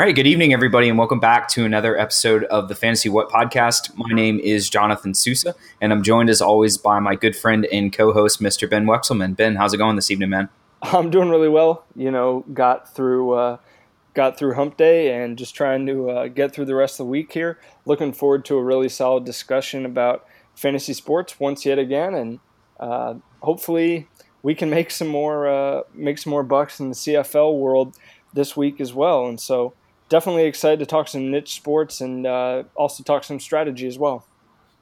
All right, good evening, everybody, and welcome back to another episode of the Fantasy What podcast. My name is Jonathan Sousa, and I'm joined as always by my good friend and co-host, Mr. Ben Wexelman. Ben, how's it going this evening, man? I'm doing really well. You know, got through uh, got through Hump Day, and just trying to uh, get through the rest of the week here. Looking forward to a really solid discussion about fantasy sports once yet again, and uh, hopefully we can make some more uh, make some more bucks in the CFL world this week as well. And so definitely excited to talk some niche sports and uh, also talk some strategy as well.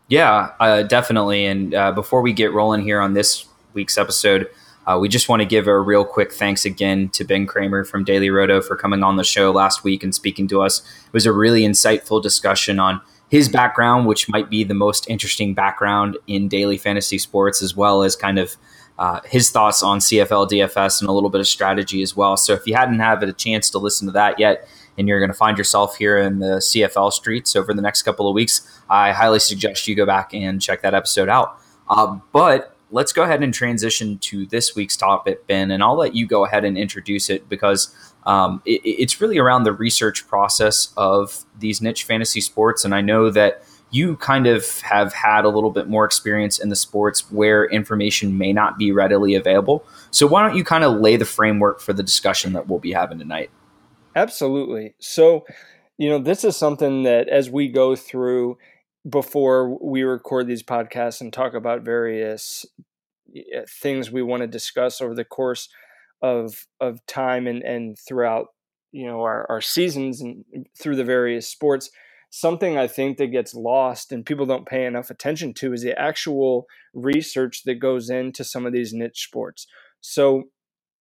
Yeah, uh, definitely. And uh, before we get rolling here on this week's episode, uh, we just want to give a real quick thanks again to Ben Kramer from Daily Roto for coming on the show last week and speaking to us. It was a really insightful discussion on his background, which might be the most interesting background in daily fantasy sports, as well as kind of uh, his thoughts on CFL, DFS, and a little bit of strategy as well. So if you hadn't had a chance to listen to that yet, and you're going to find yourself here in the CFL streets over the next couple of weeks, I highly suggest you go back and check that episode out. Uh, but let's go ahead and transition to this week's topic, Ben, and I'll let you go ahead and introduce it because um, it, it's really around the research process of these niche fantasy sports. And I know that you kind of have had a little bit more experience in the sports where information may not be readily available. So why don't you kind of lay the framework for the discussion that we'll be having tonight? Absolutely. So, you know, this is something that as we go through before we record these podcasts and talk about various uh, things we want to discuss over the course of of time and and throughout you know our, our seasons and through the various sports something i think that gets lost and people don't pay enough attention to is the actual research that goes into some of these niche sports so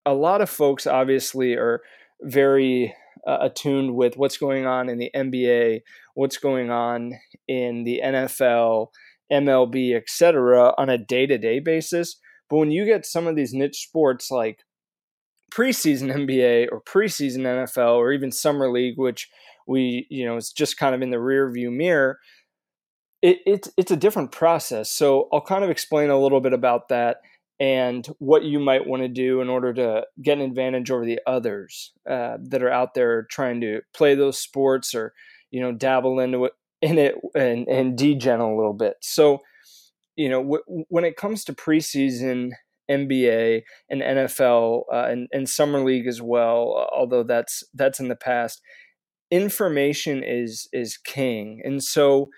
a lot of folks obviously are very uh, attuned with what's going on in the NBA, what's going on in the NFL, MLB, etc., on a day to day basis. But when you get some of these niche sports like preseason NBA or preseason NFL or even summer league, which we you know it's just kind of in the rear view mirror, it, it's it's a different process. So I'll kind of explain a little bit about that and what you might want to do in order to get an advantage over the others uh, that are out there trying to play those sports or you know dabble into it in it and and degen a little bit. So you know w- when it comes to preseason NBA and NFL uh, and, and summer league as well, although that's that's in the past. Information is is king, and so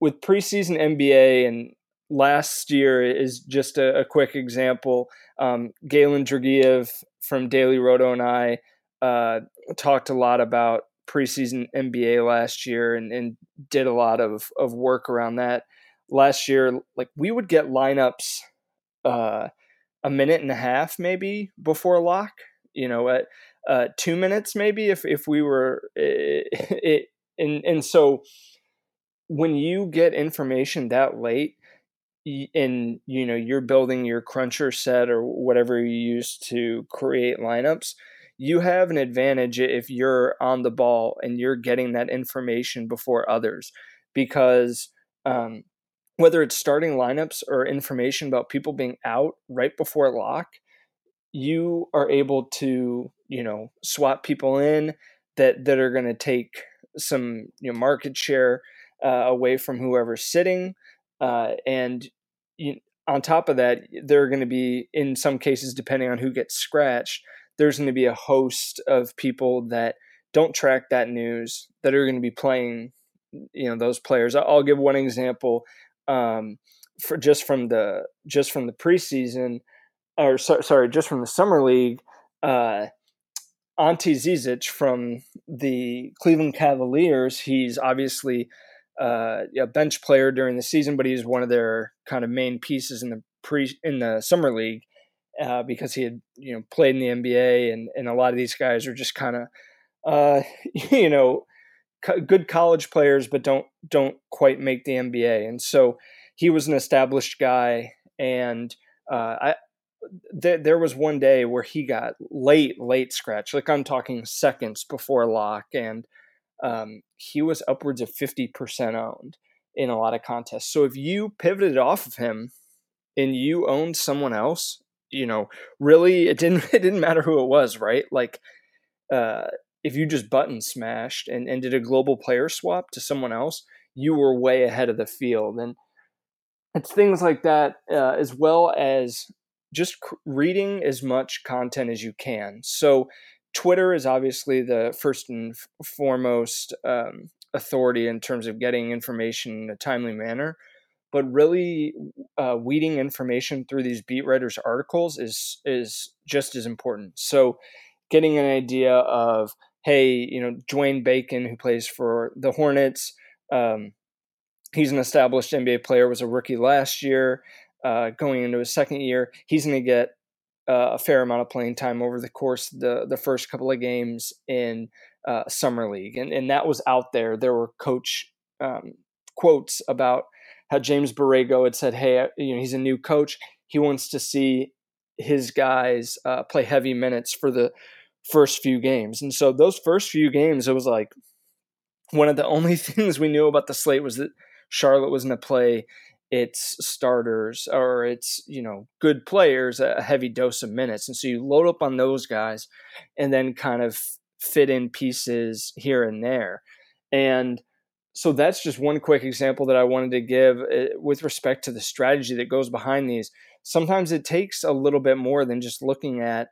with preseason NBA and last year is just a, a quick example. Um, Galen Dragiev from Daily Roto and I uh, talked a lot about preseason NBA last year and, and did a lot of, of work around that. Last year, like we would get lineups uh, a minute and a half maybe before lock, you know, at uh, two minutes maybe if, if we were, it, it, and, and so when you get information that late, and you know you're building your cruncher set or whatever you use to create lineups you have an advantage if you're on the ball and you're getting that information before others. Because um, whether it's starting lineups or information about people being out right before lock you are able to you know swap people in that that are going to take some you know market share uh, away from whoever's sitting uh, and you, on top of that, there are going to be, in some cases, depending on who gets scratched, there's going to be a host of people that don't track that news that are going to be playing, you know, those players. I'll give one example um, for just from the just from the preseason, or so, sorry, just from the summer league. Uh, Ante Zizic from the Cleveland Cavaliers. He's obviously uh, a bench player during the season, but he's one of their kind of main pieces in the pre in the summer league uh, because he had you know played in the NBA, and and a lot of these guys are just kind of uh, you know good college players, but don't don't quite make the NBA, and so he was an established guy, and uh, I. Th- there was one day where he got late, late scratch. Like I'm talking seconds before lock, and um, he was upwards of 50% owned in a lot of contests. So if you pivoted off of him and you owned someone else, you know, really it didn't it didn't matter who it was, right? Like uh if you just button smashed and, and did a global player swap to someone else, you were way ahead of the field. And it's things like that, uh, as well as just reading as much content as you can. So, Twitter is obviously the first and foremost um, authority in terms of getting information in a timely manner. But really, uh, weeding information through these beat writers' articles is is just as important. So, getting an idea of hey, you know, Dwayne Bacon, who plays for the Hornets, um, he's an established NBA player, was a rookie last year, uh, going into his second year. He's going to get uh, a fair amount of playing time over the course of the the first couple of games in uh, summer league, and and that was out there. There were coach um, quotes about how James Borrego had said, "Hey, uh, you know, he's a new coach. He wants to see his guys uh, play heavy minutes for the first few games. And so those first few games, it was like one of the only things we knew about the slate was that Charlotte was going to play its starters or its you know good players a heavy dose of minutes. And so you load up on those guys and then kind of fit in pieces here and there. And so that's just one quick example that i wanted to give uh, with respect to the strategy that goes behind these. Sometimes it takes a little bit more than just looking at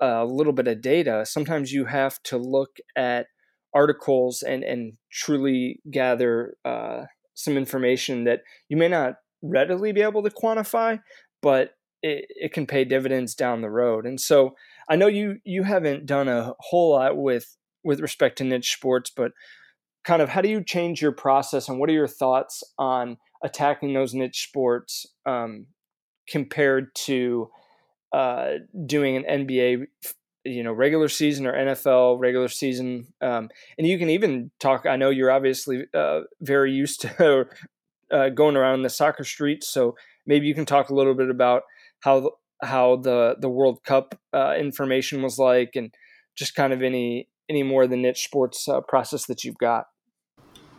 a little bit of data, sometimes you have to look at articles and and truly gather uh, some information that you may not readily be able to quantify, but it, it can pay dividends down the road. And so I know you you haven't done a whole lot with with respect to niche sports, but kind of how do you change your process and what are your thoughts on attacking those niche sports um, compared to uh, doing an NBA, you know, regular season or NFL regular season. Um, and you can even talk. I know you're obviously uh, very used to uh, going around the soccer streets, so maybe you can talk a little bit about how how the the World Cup uh, information was like, and just kind of any any more of the niche sports uh, process that you've got.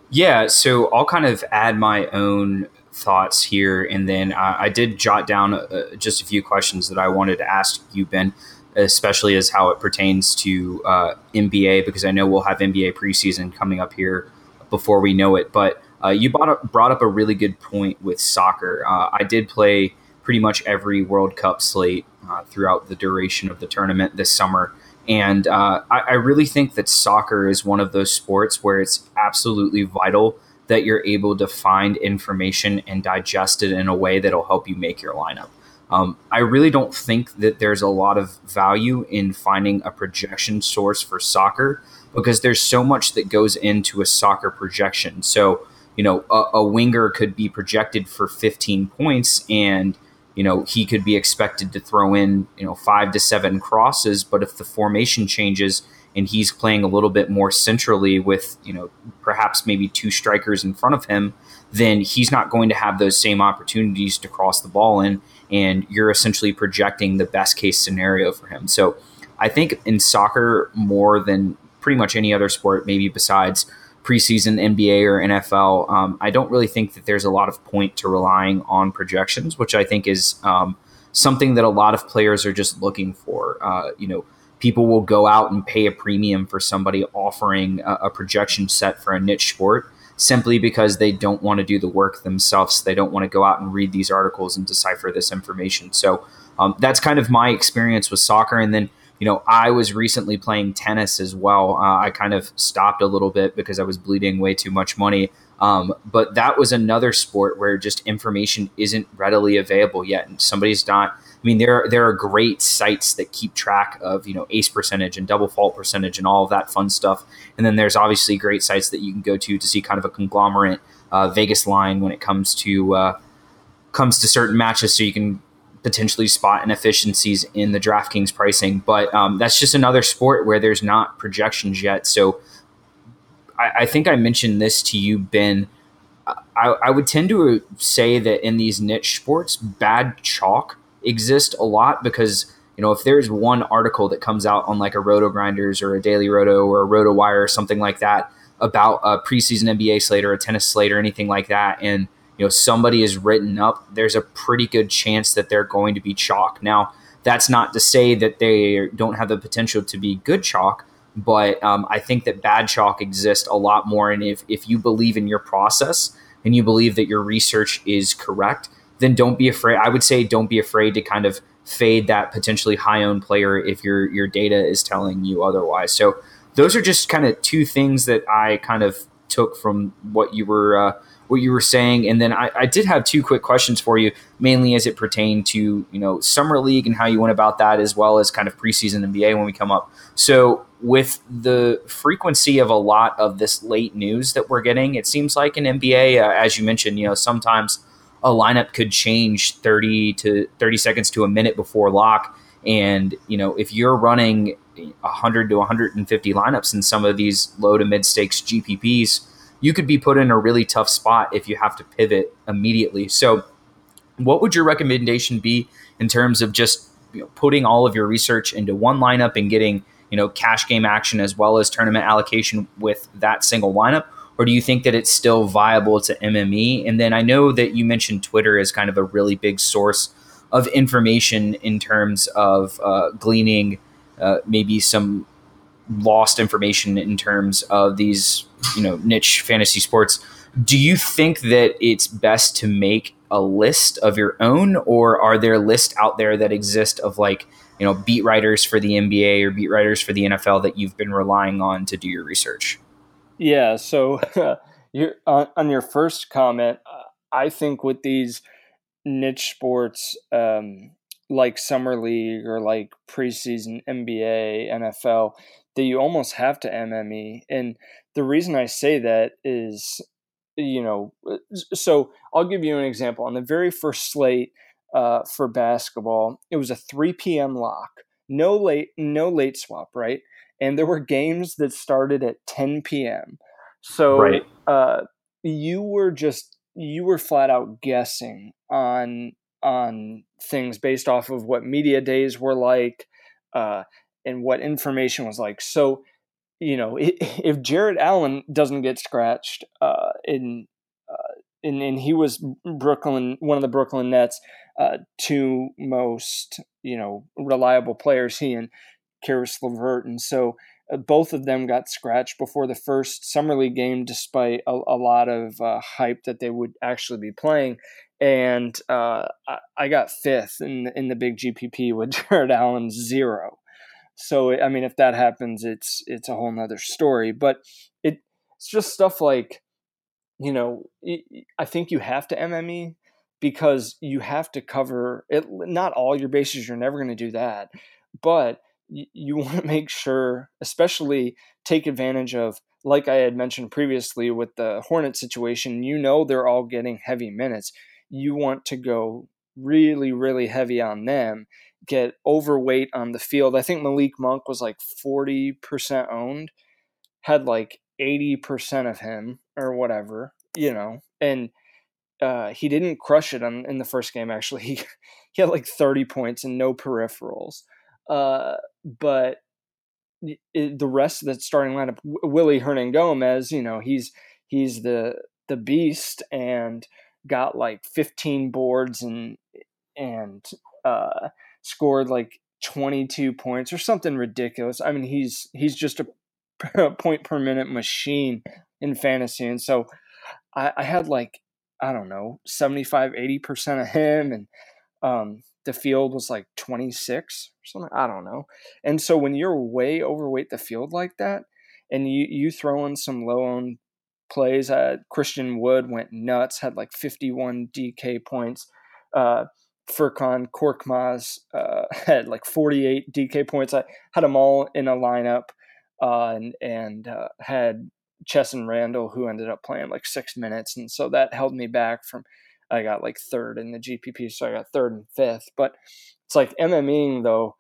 Yeah, so I'll kind of add my own thoughts here, and then I, I did jot down uh, just a few questions that I wanted to ask you, Ben, especially as how it pertains to uh, NBA, because I know we'll have NBA preseason coming up here before we know it. But uh, you brought up, brought up a really good point with soccer. Uh, I did play pretty much every World Cup slate uh, throughout the duration of the tournament this summer. And uh, I, I really think that soccer is one of those sports where it's absolutely vital that you're able to find information and digest it in a way that'll help you make your lineup. Um, I really don't think that there's a lot of value in finding a projection source for soccer because there's so much that goes into a soccer projection. So, you know, a, a winger could be projected for 15 points and you know he could be expected to throw in you know five to seven crosses but if the formation changes and he's playing a little bit more centrally with you know perhaps maybe two strikers in front of him then he's not going to have those same opportunities to cross the ball in and you're essentially projecting the best case scenario for him. So i think in soccer more than pretty much any other sport maybe besides preseason nba or nfl um, i don't really think that there's a lot of point to relying on projections which i think is um, something that a lot of players are just looking for. Uh, you know people will go out and pay a premium for somebody offering a, a projection set for a niche sport simply because they don't want to do the work themselves. They don't want to go out and read these articles and decipher this information. So um, that's kind of my experience with soccer. And then, you know, I was recently playing tennis as well. Uh, I kind of stopped a little bit because I was bleeding way too much money. Um, but that was another sport where just information isn't readily available yet. And somebody's not I mean, there there are great sites that keep track of you know ace percentage and double fault percentage and all of that fun stuff. And then there's obviously great sites that you can go to to see kind of a conglomerate uh, Vegas line when it comes to uh, comes to certain matches, so you can potentially spot inefficiencies in the DraftKings pricing. But um, that's just another sport where there's not projections yet. So I, I think I mentioned this to you, Ben. I, I would tend to say that in these niche sports, bad chalk exists a lot because you know if there's one article that comes out on like a Roto Grinders or a Daily Roto or a Roto Wire or something like that about a preseason NBA slate or a tennis slate or anything like that, and you know somebody is written up, there's a pretty good chance that they're going to be chalk. Now that's not to say that they don't have the potential to be good chalk, but um, I think that bad chalk exists a lot more. And if, if you believe in your process and you believe that your research is correct, then don't be afraid. I would say don't be afraid to kind of fade that potentially high owned player if your your data is telling you otherwise. So those are just kind of two things that I kind of took from what you were uh, what you were saying. And then I, I, did have two quick questions for you, mainly as it pertained to you know summer league and how you went about that, as well as kind of preseason NBA when we come up. So with the frequency of a lot of this late news that we're getting, it seems like in NBA, uh, as you mentioned, you know sometimes a lineup could change 30 to 30 seconds to a minute before lock. And, you know, if you're running 100 to 150 lineups in some of these low to mid stakes GPPs, you could be put in a really tough spot if you have to pivot immediately. So, what would your recommendation be in terms of just you know, putting all of your research into one lineup and getting you know cash game action as well as tournament allocation with that single lineup? Or do you think that it's still viable to MME? And then I know that you mentioned Twitter as kind of a really big source of information in terms of uh, gleaning uh, maybe some lost information in terms of these you know niche fantasy sports do you think that it's best to make a list of your own or are there lists out there that exist of like you know beat writers for the nba or beat writers for the nfl that you've been relying on to do your research yeah so you on, on, your first comment i think with these niche sports um, like summer league or like preseason NBA, NFL, that you almost have to MME. And the reason I say that is, you know, uh, so I'll give you an example. On the very first slate uh, for basketball, it was a 3 p.m. lock, no late, no late swap, right? And there were games that started at 10 p.m. So right. uh, you were just you were flat out guessing on on things based off of what media days were like uh, and what information was like. So, you know, if Jarrett Allen doesn't get scratched uh, in, and, and he was Brooklyn, one of the Brooklyn Nets, uh, two most you know reliable players, he and Caris LeVert, and so uh, both of them got scratched before the first summer league game, despite a, a lot of uh, hype that they would actually be playing. And uh, I, I, got fifth in in the big GPP with Jarrett Allen zero. So I mean, if that happens, it's it's a whole nother story. But it it's just stuff like, you know, I think you have to MME because you have to cover it. Not all your bases. You're never going to do that, but you, you want to make sure, especially take advantage of, like I had mentioned previously with the Hornet situation, you know they're all getting heavy minutes. You want to go really, really heavy on them, get overweight on the field. I think Malik Monk was like 40% owned, had like 80% of him or whatever, you know, and uh, he didn't crush it on, in the first game, actually. He, he had like 30 points and no peripherals. Uh, but it, the rest of the starting lineup, Willy Hernangomez, you know, he's he's the the beast and got like 15 boards and and uh, scored like 22 points or something ridiculous. I mean, he's he's just a point per minute machine in fantasy, and so I, I had like I don't know 75, 80 percent of him, and um, the field was like 26 or something. I don't know. And so when you're way overweight the field like that, and you you throw in some low owned plays, uh, Christian Wood went nuts, had like 51 DK points. Uh, Furkan Korkmaz uh, had like 48 DK points. I had them all in a lineup, uh, and and uh, had Chasson Randle who ended up playing like six minutes, and so that held me back from I got like third in the GPP, so I got third and fifth. But it's like MMEing though.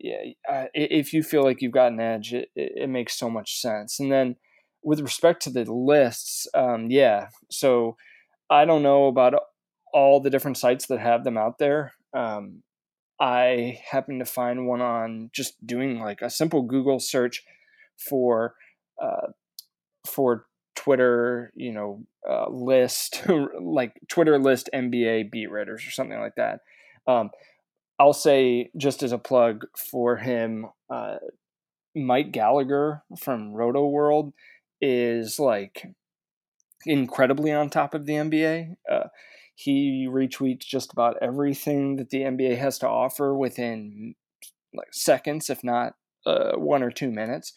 Yeah, uh, if you feel like you've got an edge, it, it, makes so much sense. And then with respect to the lists, um, yeah. So I don't know about all the different sites that have them out there. Um, I happened to find one on just doing like a simple Google search for uh, for Twitter, you know, uh, list, like Twitter list NBA beat writers or something like that. Um, I'll say just as a plug for him, uh, Mike Gallagher from Roto World is like incredibly on top of the NBA. Uh, he retweets just about everything that the NBA has to offer within like seconds, if not uh, one or two minutes.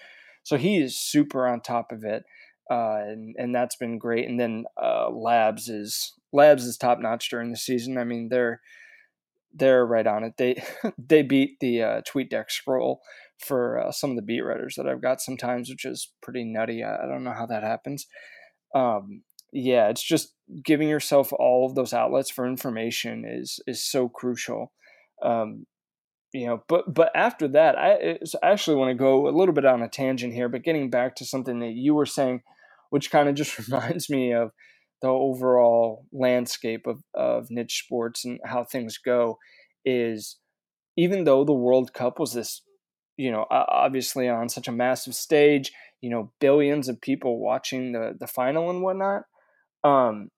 So he is super on top of it, uh, and and that's been great. And then uh, Labs is Labs is top notch during the season. I mean they're they're right on it. They they beat the uh, TweetDeck scroll for uh, some of the beat writers that I've got sometimes, which is pretty nutty. I, I don't know how that happens. Um, yeah, it's just giving yourself all of those outlets for information is is so crucial. Um, you know, but but after that, I, actually want to go a little bit on a tangent here, but getting back to something that you were saying, which kind of just reminds me of the overall landscape of, of niche sports and how things go is even though the World Cup was this, you know, obviously on such a massive stage, you know, billions of people watching the, the final and whatnot, um,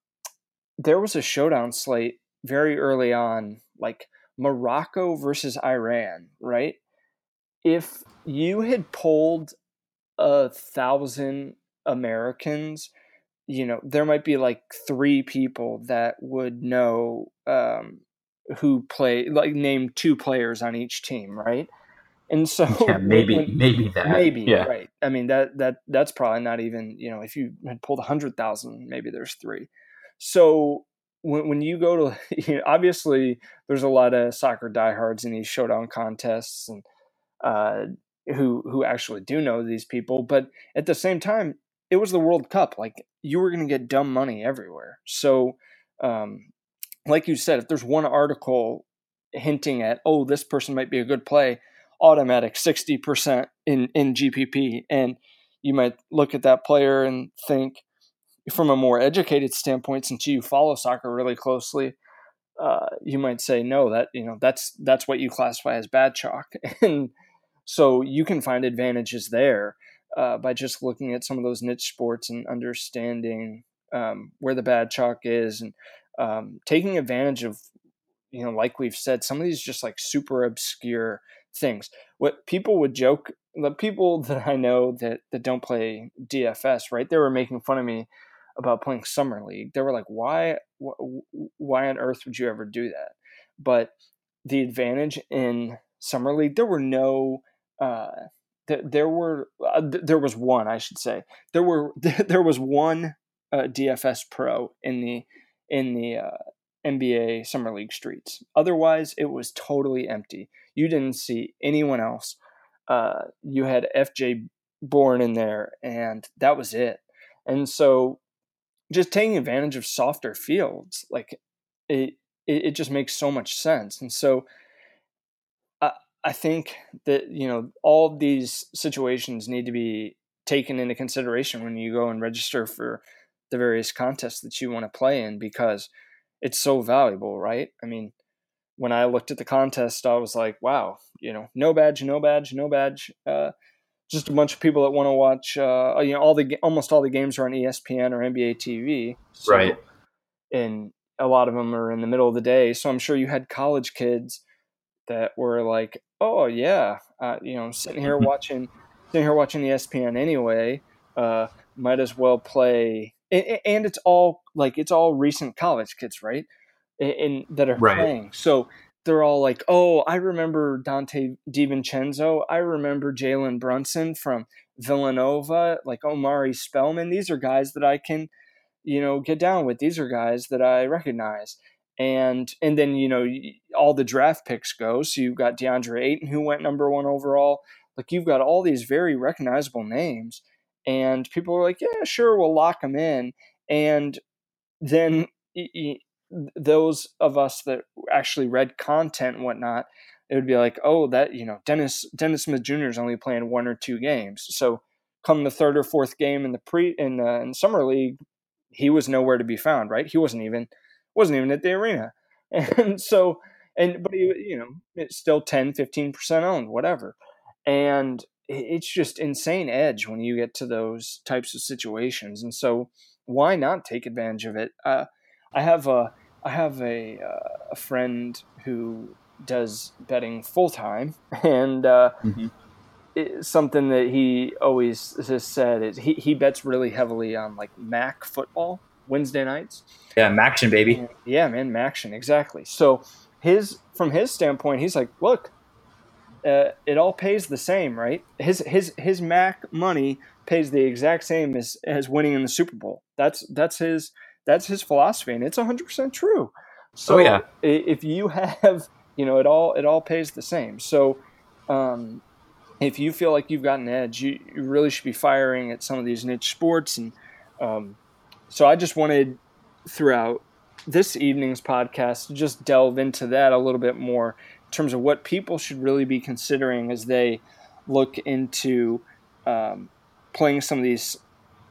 there was a showdown slate very early on, like Morocco versus Iran, right? If you had polled a thousand Americans you know there might be like three people that would know um, who play like name two players on each team right and so yeah, maybe when, maybe that maybe yeah. right i mean that that that's probably not even you know if you had pulled a hundred thousand maybe there's three so when, when you go to you know, obviously there's a lot of soccer diehards in these showdown contests and uh, who who actually do know these people but at the same time it was the World Cup. Like you were going to get dumb money everywhere. So, um, like you said, if there's one article hinting at, oh, this person might be a good play, automatic 60% in, in GPP. And you might look at that player and think, from a more educated standpoint, since you follow soccer really closely, uh, you might say, no, that, you know, that's, that's what you classify as bad chalk. and so you can find advantages there uh, by just looking at some of those niche sports and understanding um, where the bad chalk is and um, taking advantage of you know like we've said some of these just like super obscure things what people would joke the people that i know that that don't play dfs right they were making fun of me about playing summer league they were like why why on earth would you ever do that but the advantage in summer league there were no uh, there were uh, there was one I should say there were there was one uh, DFS pro in the in the uh, NBA summer league streets. Otherwise, it was totally empty. You didn't see anyone else. Uh, you had FJ Born in there, and that was it. And so, just taking advantage of softer fields, like it, it, just makes so much sense. And so, I think that you know all these situations need to be taken into consideration when you go and register for the various contests that you want to play in because it's so valuable, right? I mean, when I looked at the contest, I was like, wow, you know, no badge, no badge, no badge. Uh, just a bunch of people that want to watch, uh, you know, all the almost all the games are on ESPN or NBA TV, so, right? And a lot of them are in the middle of the day, so I'm sure you had college kids that were like, oh yeah, uh, you know, sitting here watching, sitting here watching ESPN anyway. Uh, might as well play, and, and, it's all like it's all recent college kids, right? And, that are right. playing. So they're all like, oh, I remember Donte DiVincenzo. I remember Jalen Brunson from Villanova, like Omari Spellman. These are guys that I can, you know, get down with. These are guys that I recognize and and then you know all the draft picks go. So you've got DeAndre Ayton who went number one overall. Like you've got all these very recognizable names, and people are like, yeah, sure, we'll lock them in. And then those of us that actually read content and whatnot, it would be like, oh, that you know, Dennis Dennis Smith Jr. is only playing one or two games. So come the third or fourth game in the pre in uh, in summer league, he was nowhere to be found. Right? He wasn't even wasn't even at the arena. And so, and, but he, you know, it's still 10, 15% owned, whatever. And it's just insane edge when you get to those types of situations. And so, why not take advantage of it? Uh, I have a, I have a, uh, a friend who does betting full time, and uh, mm-hmm. something that he always has said is he, he bets really heavily on like MAC football Wednesday nights. Yeah, Maction baby. Yeah, man, Maction exactly. So his from his standpoint, he's like, look, uh, it all pays the same, right? His his his Mac money pays the exact same as as winning in the Super Bowl. That's that's his that's his philosophy, and it's hundred percent true. So oh, yeah. if you have, you know, it all it all pays the same. So um, if you feel like you've got an edge, you, you really should be firing at some of these niche sports. And um, so I just wanted throughout this evening's podcast to just delve into that a little bit more in terms of what people should really be considering as they look into um, playing some of these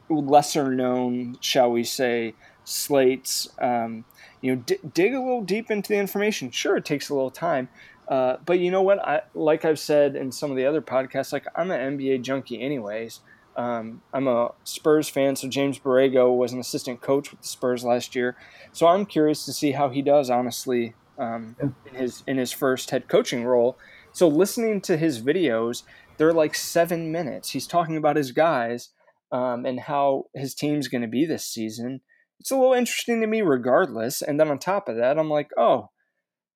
lesser known, shall we say, slates. Um, you know, d- dig a little deep into the information. Sure, it takes a little time, uh, but you know what? I like I've said in some of the other podcasts, like I'm an NBA junkie, anyways. Um, I'm a Spurs fan, so James Borrego was an assistant coach with the Spurs last year, so I'm curious to see how he does. Honestly, um, in his in his first head coaching role. So listening to his videos, they're like seven minutes. He's talking about his guys um, and how his team's going to be this season. It's a little interesting to me, regardless. And then on top of that, I'm like, oh,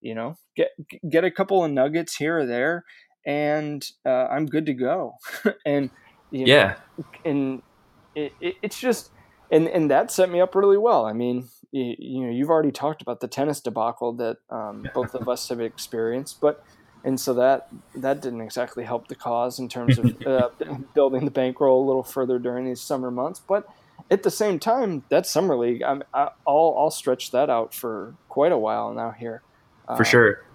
you know, get get a couple of nuggets here or there, and uh, I'm good to go. and yeah, know, and it, it, it's just and and that set me up really well. I mean, you, you know, you've already talked about the tennis debacle that um, both of us have experienced, but and so that that didn't exactly help the cause in terms of uh, building the bankroll a little further during these summer months. But at the same time, that summer league, I'm, I'll I'll stretch that out for quite a while now here for uh, sure.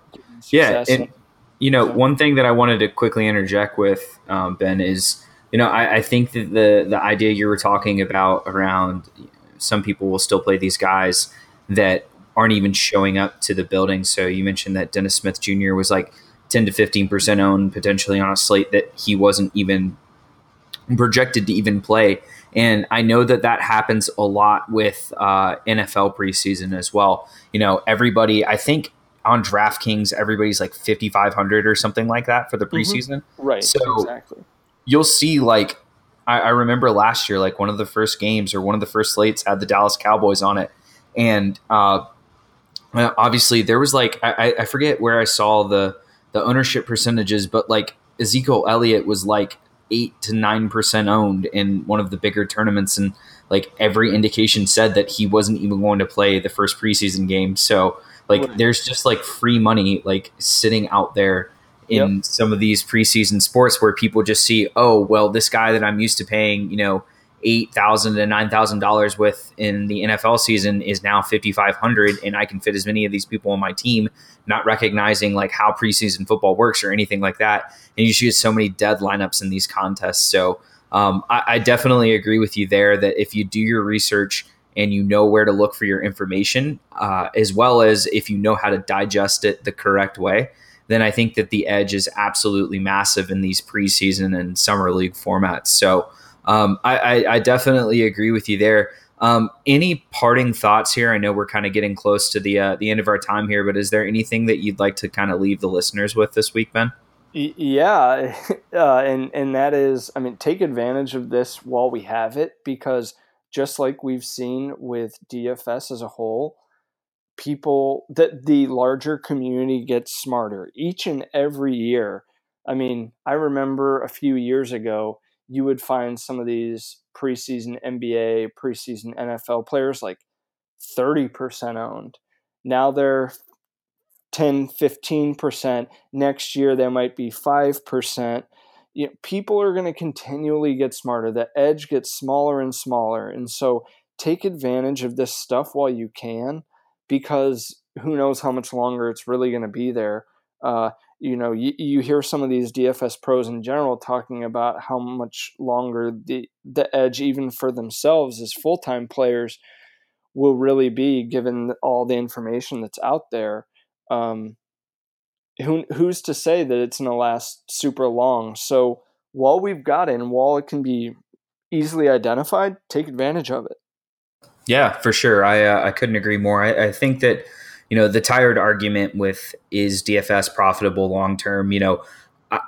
Yeah, and you know, so. one thing that I wanted to quickly interject with um, Ben is, you know, I, I, think that the the idea you were talking about around some people will still play these guys that aren't even showing up to the building. So you mentioned that Dennis Smith Jr. was like ten to fifteen percent owned potentially on a slate that he wasn't even projected to even play. And I know that that happens a lot with uh, NFL preseason as well. You know, everybody, I think on DraftKings, everybody's like 5,500 or something like that for the mm-hmm. preseason. Mm-hmm. Right. So exactly. you'll see, like, I, I, remember last year, like one of the first games or one of the first slates had the Dallas Cowboys on it. And uh, obviously, there was like, I, I forget where I saw the, the ownership percentages, but like Ezekiel Elliott was like eight to nine percent owned in one of the bigger tournaments. And like every indication said that he wasn't even going to play the first preseason game. So, like right. there's just like free money like sitting out there in yep. some of these preseason sports where people just see, oh, well, this guy that I'm used to paying, you know, eight thousand to nine thousand dollars with in the NFL season is now fifty five hundred, and I can fit as many of these people on my team, not recognizing like how preseason football works or anything like that. And you see so many dead lineups in these contests. So um, I, I definitely agree with you there that if you do your research and you know where to look for your information, uh, as well as if you know how to digest it the correct way, then I think that the edge is absolutely massive in these preseason and summer league formats. So um, I, I, I, definitely agree with you there. Um, any parting thoughts here? I know we're kind of getting close to the uh, the end of our time here, but is there anything that you'd like to kind of leave the listeners with this week, Ben? Yeah, uh, and and that is, I mean, take advantage of this while we have it because – just like we've seen with DFS as a whole, people that the larger community gets smarter each and every year. I mean, I remember a few years ago, you would find some of these preseason NBA, preseason NFL players like 30% owned. Now they're 10, 15%. Next year, they might be 5% you know, people are going to continually get smarter. The edge gets smaller and smaller. And so take advantage of this stuff while you can because who knows how much longer it's really going to be there. Uh, you know, you, you hear some of these DFS pros in general talking about how much longer the the edge, even for themselves as full time players, will really be given all the information that's out there. Um, who, who's to say that it's going to last super long? So while we've got it and while it can be easily identified, take advantage of it. Yeah, for sure. I uh, I couldn't agree more. I, I, think that you know the tired argument with is DFS profitable long term. You know,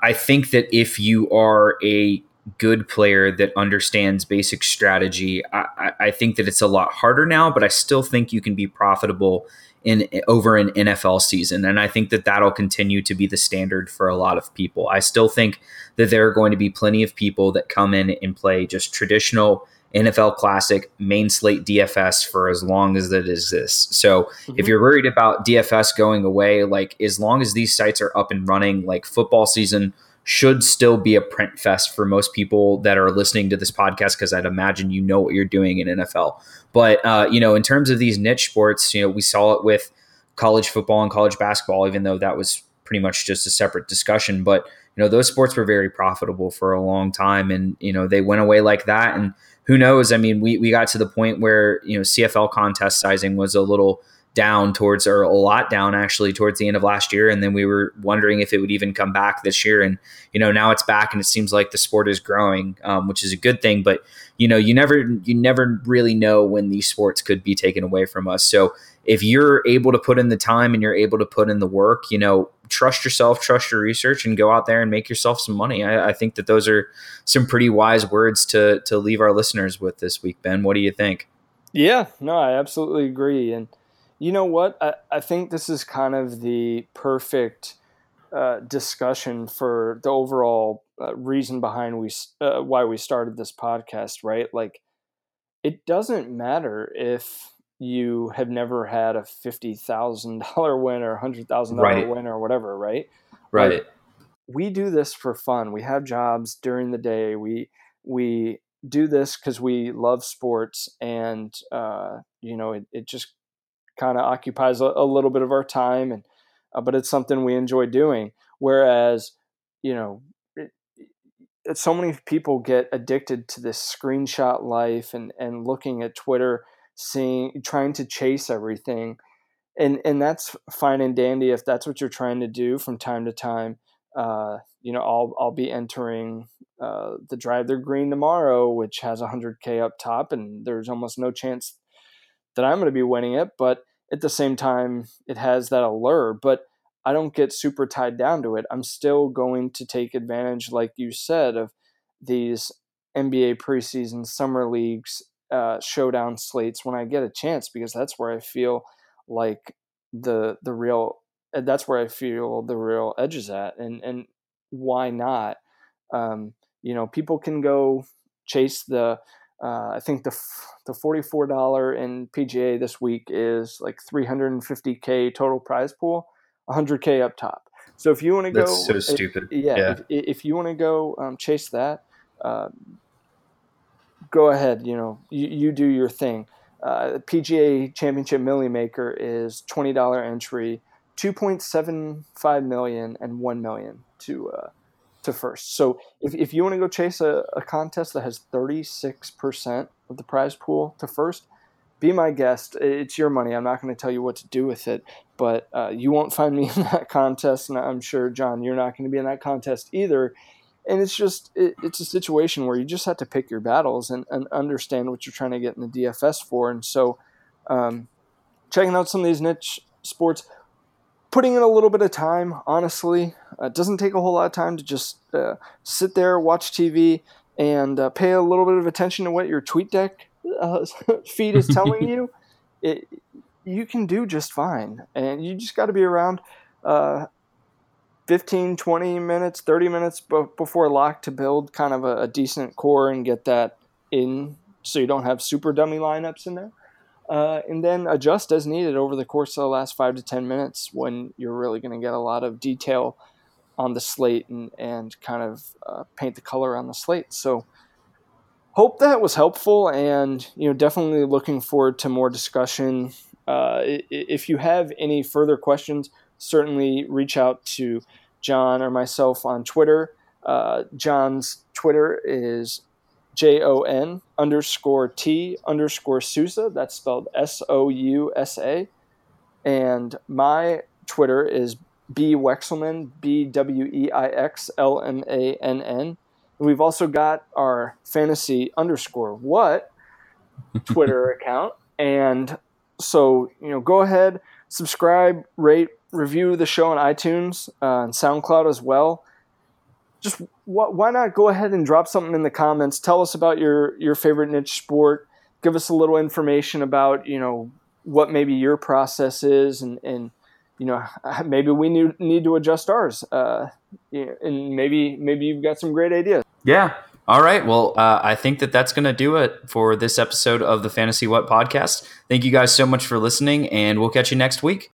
I think that if you are a good player that understands basic strategy, I, I think that it's a lot harder now, but I still think you can be profitable in over an NFL season. And I think that that'll continue to be the standard for a lot of people. I still think that there are going to be plenty of people that come in and play just traditional NFL Classic main slate DFS for as long as it exists. So mm-hmm. if you're worried about DFS going away, like as long as these sites are up and running, like football season should still be a print fest for most people that are listening to this podcast because I'd imagine you know what you're doing in NFL. But uh, you know, in terms of these niche sports, you know, we saw it with college football and college basketball, even though that was pretty much just a separate discussion. But you know, those sports were very profitable for a long time, and you know, they went away like that. And who knows? I mean, we we got to the point where you know CFL contest sizing was a little down towards or a lot down actually towards the end of last year. And then we were wondering if it would even come back this year. And you know now it's back and it seems like the sport is growing um, which is a good thing. But you know you never you never really know when these sports could be taken away from us. So if you're able to put in the time and you're able to put in the work you know trust yourself trust your research and go out there and make yourself some money I, I think that those are some pretty wise words to to leave our listeners with this week ben what do you think yeah no i absolutely agree and you know what? I, I think this is kind of the perfect uh, discussion for the overall uh, reason behind we uh, why we started this podcast. Right? Like, it doesn't matter if you have never had a fifty thousand dollar win or a hundred thousand dollar win or whatever. Right? Right. Like, we do this for fun. We have jobs during the day. We we do this because we love sports, and uh, you know, it, it just kind of occupies a, a, little bit of our time and uh, but it's something we enjoy doing whereas you know so many people get addicted to this screenshot life and and looking at twitter seeing trying to chase everything. And and that's fine and dandy if that's what you're trying to do from time to time. Uh, you know i'll i'll be entering uh, the drive green tomorrow which has 100k up top and there's almost no chance that i'm going to be winning it but at the same time, it has that allure, but I don't get super tied down to it. I'm still going to take advantage, like you said, of these NBA preseason, summer leagues, uh, showdown slates when I get a chance because that's where I feel like the the real that's where I feel the real edge is at, and and why not? Um, you know, people can go chase the uh, I think the the forty four dollar in PGA this week is like three hundred and fifty k total prize pool, hundred k up top. So if you want to go, that's so stupid. If, yeah, yeah. If, if, you want to go um, chase that, uh, go ahead. You know, you, you do your thing. Uh, PGA Championship Milly Maker is twenty dollar entry, two point seven five million and one million to uh, to first. So if, if you want to go chase a, a contest that has 36% of the prize pool to first, be my guest. It's your money. I'm not going to tell you what to do with it, but uh, you won't find me in that contest. And I'm sure, John, you're not going to be in that contest either. And it's just, it, it's a situation where you just have to pick your battles and, and understand what you're trying to get in the DFS for. And so, um, checking out some of these niche sports, putting in a little bit of time, honestly. Uh, it doesn't take a whole lot of time to just uh, sit there, watch TV, and uh, pay a little bit of attention to what your TweetDeck uh, feed is telling you. It, you can do just fine. And you just got to be around uh, 15, 20 minutes, 30 minutes b- before lock to build kind of a, a decent core and get that in so you don't have super dummy lineups in there uh, and then adjust as needed over the course of the last five to 10 minutes when you're really going to get a lot of detail on the slate and, and kind of uh, paint the color on the slate. So, hope that was helpful and you know definitely looking forward to more discussion uh, if you have any further questions certainly reach out to john or myself on twitter uh, john's twitter is J O N underscore T underscore Sousa. That's spelled S O U S A. And my Twitter is B Wexelman, B W E I X L M A N N. We've also got our fantasy underscore what Twitter account. And so, you know, go ahead, subscribe, rate, review the show on iTunes uh, and SoundCloud as well just wh- why not go ahead and drop something in the comments? Tell us about your your favorite niche sport. Give us a little information about you know what maybe your process is, and and you know maybe we need need to adjust ours. Uh, and maybe maybe you've got some great ideas. Yeah. All right. Well, uh, I think that that's going to do it for this episode of the Fantasy What podcast. Thank you guys so much for listening, and we'll catch you next week.